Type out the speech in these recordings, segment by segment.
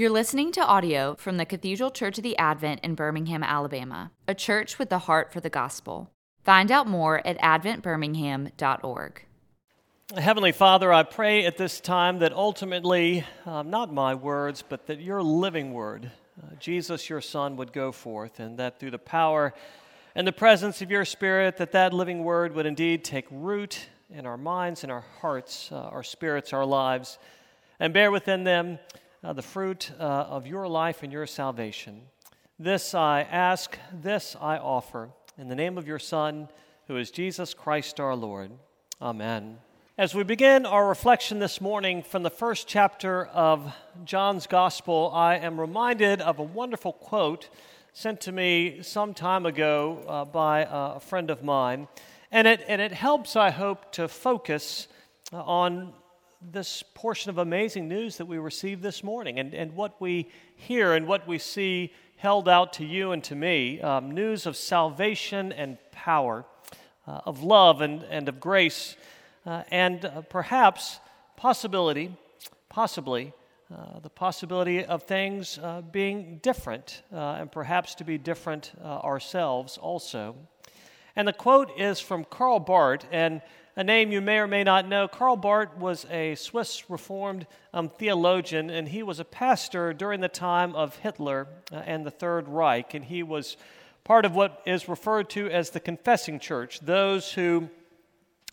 You're listening to audio from the Cathedral Church of the Advent in Birmingham, Alabama, a church with the heart for the gospel. Find out more at adventbirmingham.org. Heavenly Father, I pray at this time that ultimately, uh, not my words, but that your living word, uh, Jesus, your Son, would go forth, and that through the power and the presence of your Spirit, that that living word would indeed take root in our minds, in our hearts, uh, our spirits, our lives, and bear within them uh, the fruit uh, of your life and your salvation. This I ask, this I offer, in the name of your Son, who is Jesus Christ our Lord. Amen. As we begin our reflection this morning from the first chapter of John's Gospel, I am reminded of a wonderful quote sent to me some time ago uh, by a friend of mine. And it, and it helps, I hope, to focus on this portion of amazing news that we received this morning and, and what we hear and what we see held out to you and to me um, news of salvation and power, uh, of love and, and of grace, uh, and uh, perhaps possibility, possibly, uh, the possibility of things uh, being different uh, and perhaps to be different ourselves also. And the quote is from Karl Barth, and a name you may or may not know. Karl Barth was a Swiss Reformed um, theologian, and he was a pastor during the time of Hitler uh, and the Third Reich, and he was part of what is referred to as the confessing church, those who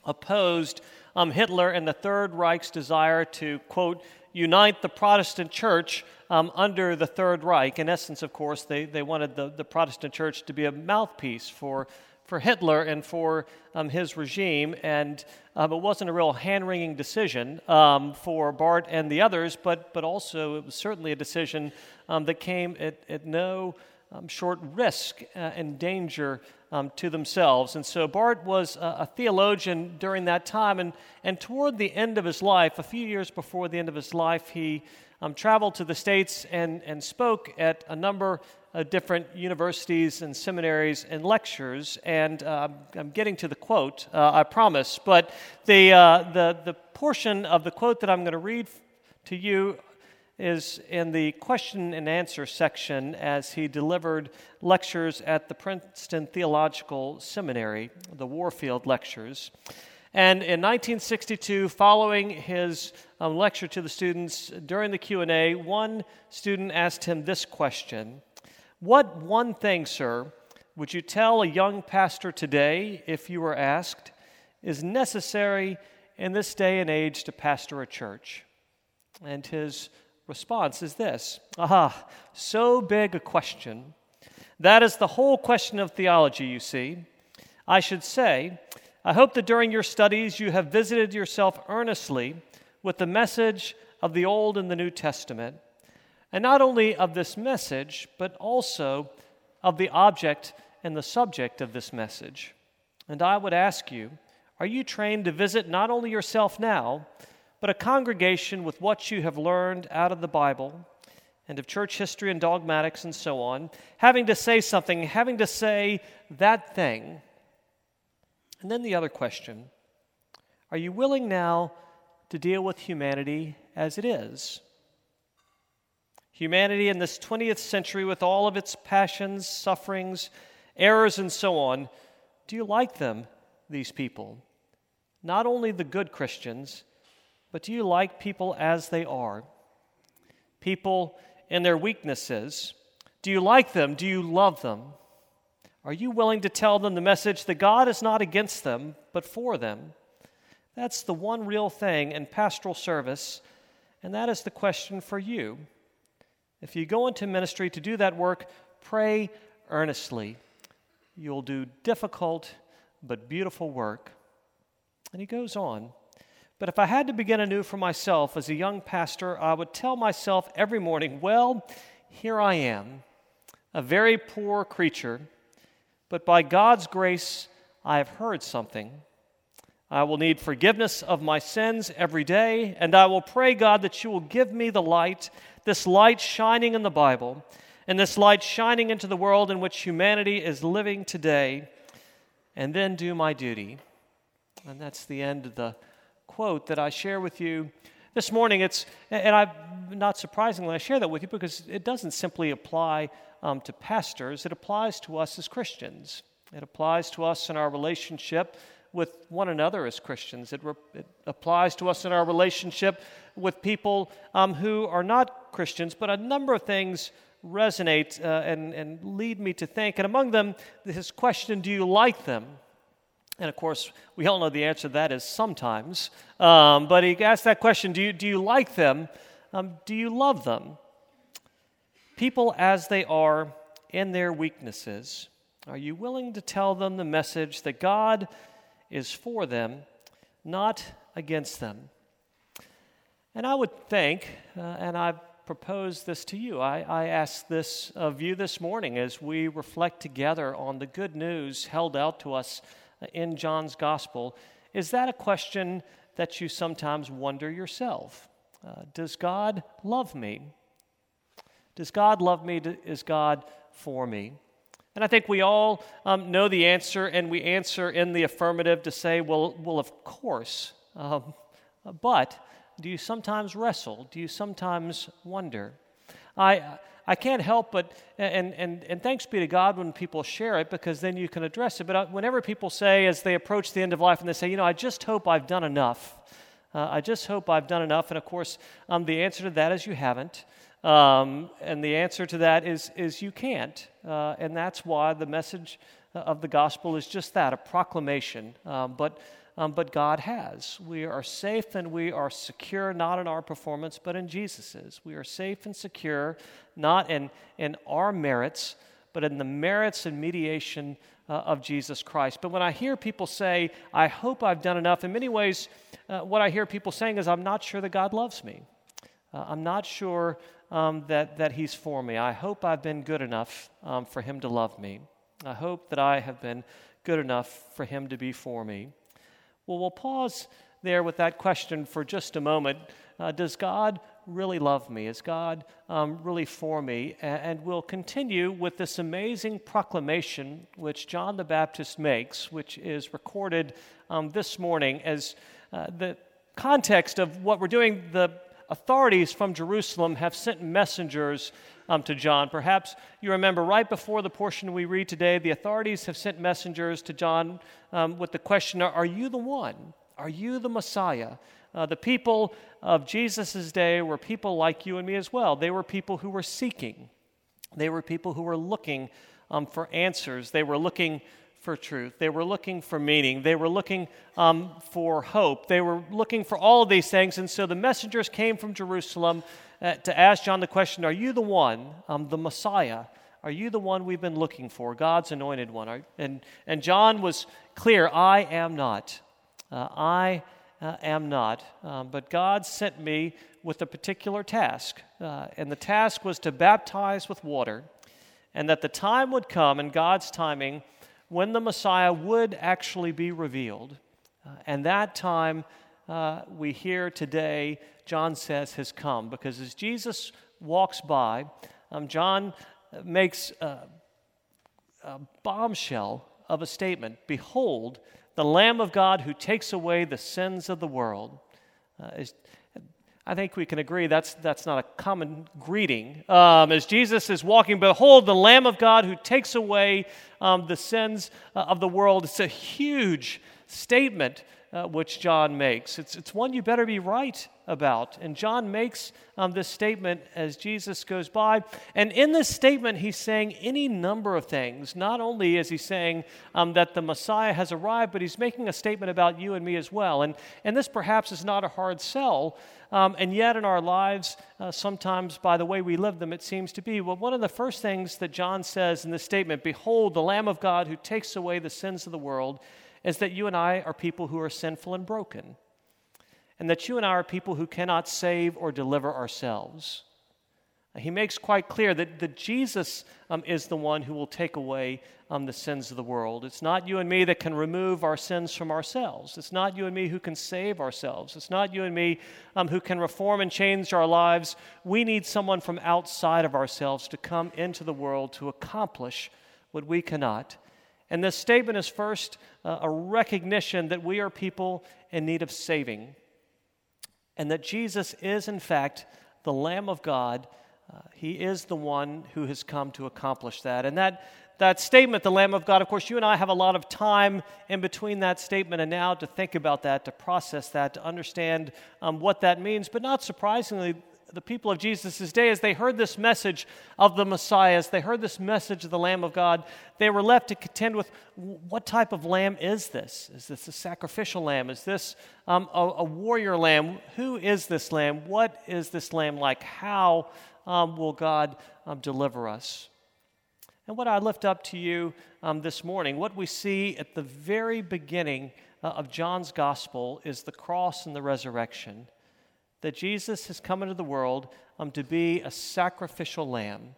opposed um, Hitler and the Third Reich's desire to, quote, unite the Protestant church um, under the Third Reich. In essence, of course, they, they wanted the, the Protestant church to be a mouthpiece for for Hitler and for um, his regime, and um, it wasn't a real hand wringing decision um, for Barth and the others, but, but also it was certainly a decision um, that came at, at no um, short risk uh, and danger um, to themselves. And so Barth was a, a, theologian during that time, and, and toward the end of his life, a few years before the end of his life, he traveled to the States and, and spoke at a number of different universities and seminaries and lectures, and uh, I'm getting to the quote, uh, I promise. But the, uh, the, the portion of the quote that I'm going to read to you is in the question and answer section as he delivered lectures at the Princeton Theological Seminary, the Warfield Lectures. And in 1962, following his um, lecture to the students during the Q&A, one student asked him this question. What one thing, sir, would you tell a young pastor today, if you were asked, is necessary in this day and age to pastor a church? And his response is this Aha, so big a question. That is the whole question of theology, you see. I should say, I hope that during your studies you have visited yourself earnestly with the message of the Old and the New Testament and not only of this message, but also of the object and the subject of this message. And I would ask you are you trained to visit not only yourself now, but a congregation with what you have learned out of the Bible and of church history and dogmatics and so on, having to say something, having to say that thing? And then the other question Are you willing now to deal with humanity as it is? Humanity in this 20th century, with all of its passions, sufferings, errors, and so on, do you like them, these people? Not only the good Christians, but do you like people as they are? People in their weaknesses. Do you like them? Do you love them? Are you willing to tell them the message that God is not against them, but for them? That's the one real thing in pastoral service, and that is the question for you. If you go into ministry to do that work, pray earnestly. You'll do difficult but beautiful work. And he goes on. But if I had to begin anew for myself as a young pastor, I would tell myself every morning, well, here I am, a very poor creature, but by God's grace, I have heard something. I will need forgiveness of my sins every day, and I will pray, God, that you will give me the light this light shining in the Bible, and this light shining into the world in which humanity is living today, and then do my duty. And that's the end of the quote that I share with you This morning, it's, and I, not surprisingly, I share that with you because it doesn't simply apply um, to pastors, it applies to us as Christians. It applies to us in our relationship with one another as Christians. It, re- it applies to us in our relationship with people um, who are not Christians, but a number of things resonate uh, and, and lead me to think. And among them, this question do you like them? And of course, we all know the answer to that is sometimes. Um, but he asked that question do you, do you like them? Um, do you love them? People as they are in their weaknesses, are you willing to tell them the message that God is for them, not against them? And I would think, uh, and I propose this to you, I, I ask this of you this morning as we reflect together on the good news held out to us in John's gospel. Is that a question that you sometimes wonder yourself? Uh, does God love me? Does God love me? Is God for me? And I think we all um, know the answer, and we answer in the affirmative to say, well, well of course. Um, but do you sometimes wrestle? Do you sometimes wonder? I, I can't help but, and, and, and thanks be to God when people share it because then you can address it. But uh, whenever people say, as they approach the end of life, and they say, you know, I just hope I've done enough. Uh, I just hope I've done enough. And of course, um, the answer to that is you haven't. Um, and the answer to that is, is you can't. Uh, and that's why the message uh, of the gospel is just that a proclamation. Um, but um, but God has. We are safe and we are secure not in our performance, but in Jesus's. We are safe and secure not in, in our merits, but in the merits and mediation uh, of Jesus Christ. But when I hear people say, I hope I've done enough, in many ways, uh, what I hear people saying is, I'm not sure that God loves me. Uh, I'm not sure um, that, that He's for me. I hope I've been good enough um, for Him to love me. I hope that I have been good enough for Him to be for me. Well, we'll pause there with that question for just a moment. Uh, does God really love me? Is God um, really for me? And, we'll continue with this amazing proclamation which John the Baptist makes, which is recorded um, this morning as uh, the context of what we're doing. The authorities from Jerusalem have sent messengers um, to John. Perhaps you remember right before the portion we read today, the authorities have sent messengers to John um, with the question Are you the one? Are you the Messiah? Uh, the people of Jesus' day were people like you and me as well. They were people who were seeking, they were people who were looking um, for answers, they were looking for truth. They were looking for meaning. They were looking um, for hope. They were looking for all of these things. And so the messengers came from Jerusalem uh, to ask John the question Are you the one, um, the Messiah? Are you the one we've been looking for, God's anointed one? Are, and, and John was clear I am not. Uh, I uh, am not. Um, but God sent me with a particular task. Uh, and the task was to baptize with water. And that the time would come in God's timing when the Messiah would actually be revealed. Uh, and that time uh, we hear today, John says, has come. Because as Jesus walks by, um, John makes a, a bombshell of a statement Behold, the Lamb of God who takes away the sins of the world. Uh, is, I think we can agree that's, that's not a common greeting. Um, as Jesus is walking, behold, the Lamb of God who takes away um, the sins uh, of the world. It's a huge statement uh, which John makes. It's, it's one you better be right about. And John makes um, this statement as Jesus goes by. And in this statement, he's saying any number of things. Not only is he saying um, that the Messiah has arrived, but he's making a statement about you and me as well. And, and this perhaps is not a hard sell. Um, and yet, in our lives, uh, sometimes by the way we live them, it seems to be. Well, one of the first things that John says in this statement Behold, the Lamb of God who takes away the sins of the world is that you and I are people who are sinful and broken, and that you and I are people who cannot save or deliver ourselves. He makes quite clear that, that Jesus um, is the one who will take away um, the sins of the world. It's not you and me that can remove our sins from ourselves. It's not you and me who can save ourselves. It's not you and me um, who can reform and change our lives. We need someone from outside of ourselves to come into the world to accomplish what we cannot. And this statement is first uh, a recognition that we are people in need of saving. and that Jesus is, in fact, the Lamb of God. Uh, he is the one who has come to accomplish that. And that, that statement, the Lamb of God, of course, you and I have a lot of time in between that statement and now to think about that, to process that, to understand um, what that means. But not surprisingly, the people of Jesus' day, as they heard this message of the Messiah, as they heard this message of the Lamb of God, they were left to contend with what type of lamb is this? Is this a sacrificial lamb? Is this um, a, a, warrior lamb? Who is this lamb? What is this lamb like? How um, will God um, deliver us? And what I lift up to you um, this morning, what we see at the very beginning uh, of John's gospel is the cross and the resurrection that Jesus has come into the world um, to be a sacrificial lamb,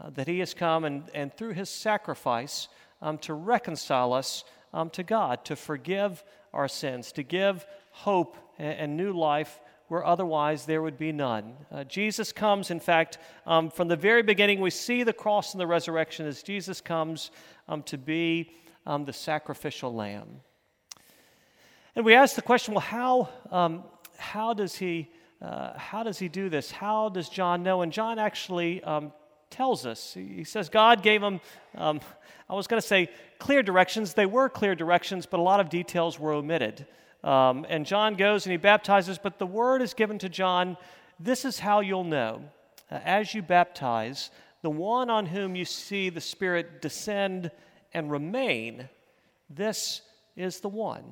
uh, that he has come and, and through his sacrifice um, to reconcile us um, to God, to forgive our sins, to give hope and, and new life where otherwise there would be none. Uh, Jesus comes, in fact, um, from the very beginning, we see the cross and the resurrection as Jesus comes um, to be um, the sacrificial lamb. And we ask the question well, how, um, how does he uh, how does he do this? How does John know? And John actually um, tells us. He says God gave him, um, I was going to say clear directions. They were clear directions, but a lot of details were omitted. Um, and John goes and he baptizes, but the word is given to John this is how you'll know. Uh, as you baptize, the one on whom you see the Spirit descend and remain, this is the one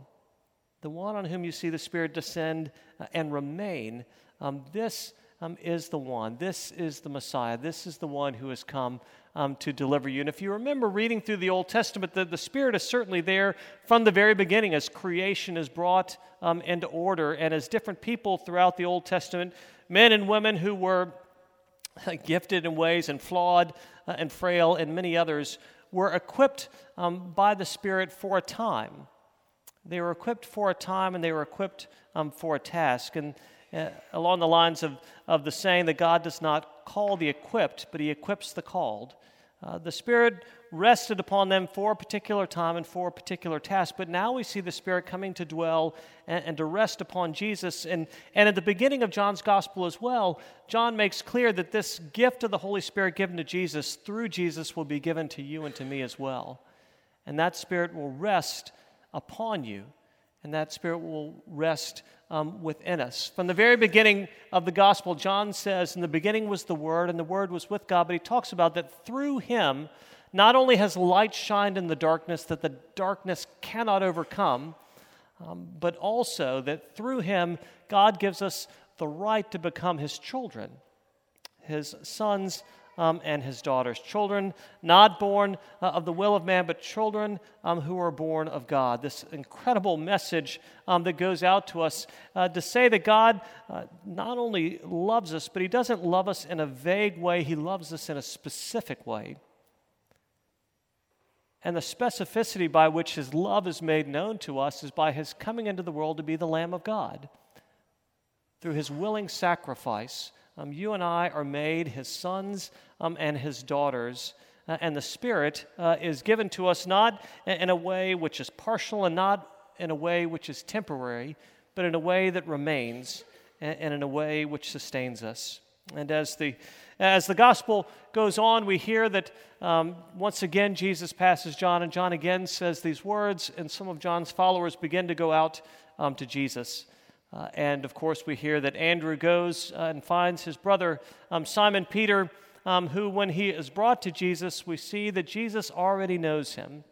the one on whom you see the Spirit descend and remain, um, this um, is the one. This is the Messiah. This is the one who has come um, to deliver you. And if you remember reading through the Old Testament, the, the Spirit is certainly there from the very beginning as creation is brought um, into order and as different people throughout the Old Testament, men and women who were gifted in ways and flawed uh, and frail, and many others were equipped um, by the Spirit for a time. They were equipped for a time and they were equipped um, for a task. And uh, along the lines of, of the saying that God does not call the equipped, but He equips the called. Uh, the Spirit rested upon them for a particular time and for a particular task, but now we see the Spirit coming to dwell and, and, to rest upon Jesus. And, and at the beginning of John's Gospel as well, John makes clear that this gift of the Holy Spirit given to Jesus through Jesus will be given to you and to me as well. And that Spirit will rest upon you, and that Spirit will rest um, within us. From the very beginning of the gospel, John says, In the beginning was the Word, and the Word was with God, but he talks about that through him, not only has light shined in the darkness that the darkness cannot overcome, um, but also that through him, God gives us the right to become his children, his sons um, and his daughters. Children not born uh, of the will of man, but children um, who are born of God. This incredible message um, that goes out to us uh, to say that God uh, not only loves us, but he doesn't love us in a vague way, he loves us in a specific way. And the specificity by which his love is made known to us is by his coming into the world to be the Lamb of God. Through his willing sacrifice, um, you and I are made his sons um, and his daughters. Uh, and the Spirit uh, is given to us not in a way which is partial and not in a way which is temporary, but in a way that remains and, and in a way which sustains us. And as the, as the gospel goes on, we hear that um, once again Jesus passes John, and John again says these words, and some of John's followers begin to go out um, to Jesus. Uh, and of course, we hear that Andrew goes uh, and finds his brother um, Simon Peter, um, who, when he is brought to Jesus, we see that Jesus already knows him.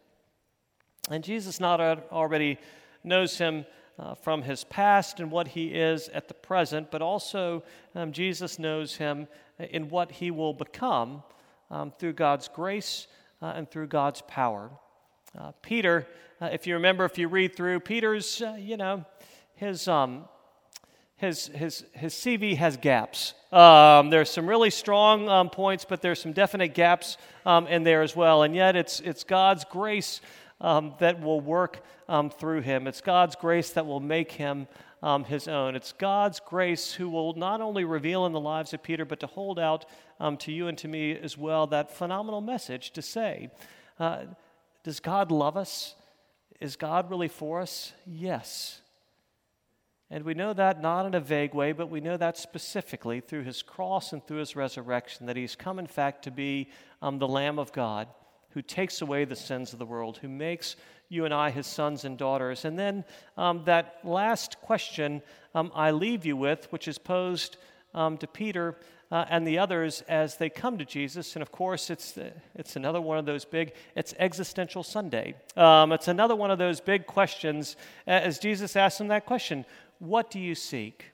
And Jesus not already knows him uh, from his past and what he is at the present, but also um, Jesus knows him in what he will become um, through God's grace uh, and through God's power. Uh, Peter, uh, if you remember, if you read through, Peter's, you know, his, um, his, his, his CV has gaps. Um, there's some really strong um, points, but there's some definite gaps um, in there as well. And yet, it's, it's God's grace um, that will work um, through him. It's God's grace that will make him um, his own. It's God's grace who will not only reveal in the lives of Peter, but to hold out to you and to me as well that phenomenal message to say, uh, Does God love us? Is God really for us? Yes. And we know that not in a vague way, but we know that specifically through his cross and through his resurrection, that he's come, in fact, to be um, the Lamb of God who takes away the sins of the world, who makes you and I his sons and daughters. And then um, that last question um, I leave you with, which is posed um, to Peter uh, and the others as they come to Jesus. And of course, it's, it's another one of those big, it's existential Sunday. Um, it's another one of those big questions as Jesus asks them that question What do you seek?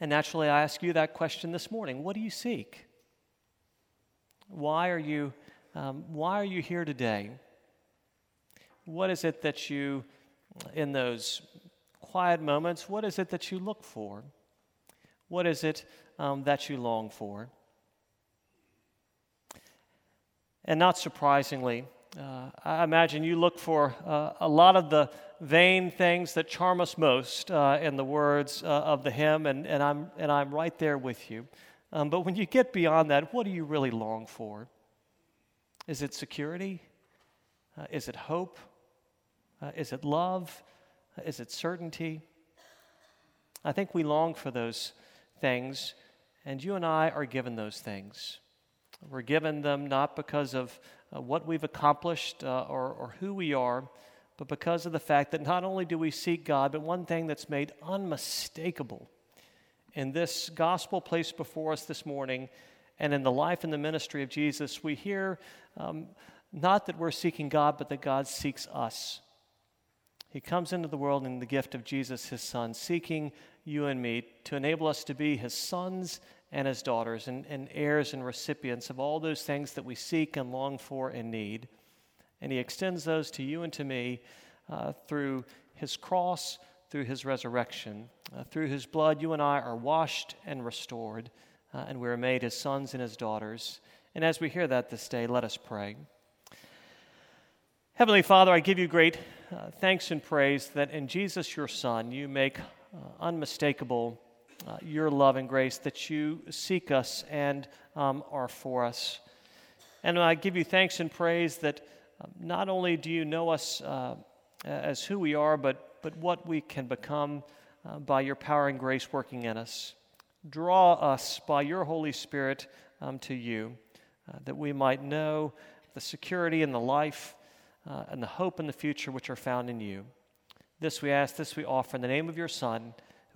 And naturally, I ask you that question this morning What do you seek? Why are you, um, why are you here today? What is it that you, in those quiet moments, what is it that you look for? What is it um, that you long for? And not surprisingly, uh, I imagine you look for uh, a lot of the vain things that charm us most uh, in the words uh, of the hymn, and, and, I'm, and I'm right there with you. Um, but when you get beyond that, what do you really long for? Is it security? Uh, is it hope? Uh, is it love? is it certainty? I think we long for those things, and you and I are given those things. We're given them not because of uh, what we've accomplished uh, or, or who we are, but because of the fact that not only do we seek God, but one thing that's made unmistakable in this gospel placed before us this morning and in the life and the ministry of Jesus, we hear um, not that we're seeking God, but that God seeks us. He comes into the world in the gift of Jesus, his son, seeking you and me to enable us to be his sons and his daughters and, and heirs and recipients of all those things that we seek and long for and need. And he extends those to you and to me uh, through his cross, through his resurrection. Uh, through his blood, you and I are washed and restored, uh, and we are made his sons and his daughters. And as we hear that this day, let us pray. Heavenly Father, I give you great uh, thanks and praise that in Jesus, your Son, you make uh, unmistakable uh, your love and grace, that you seek us and um, are for us. And I give you thanks and praise that um, not only do you know us uh, as who we are, but, but what we can become uh, by your power and grace working in us. Draw us by your Holy Spirit um, to you, uh, that we might know the security and the life uh, and the hope and the future which are found in you. This we ask, this we offer in the name of your Son,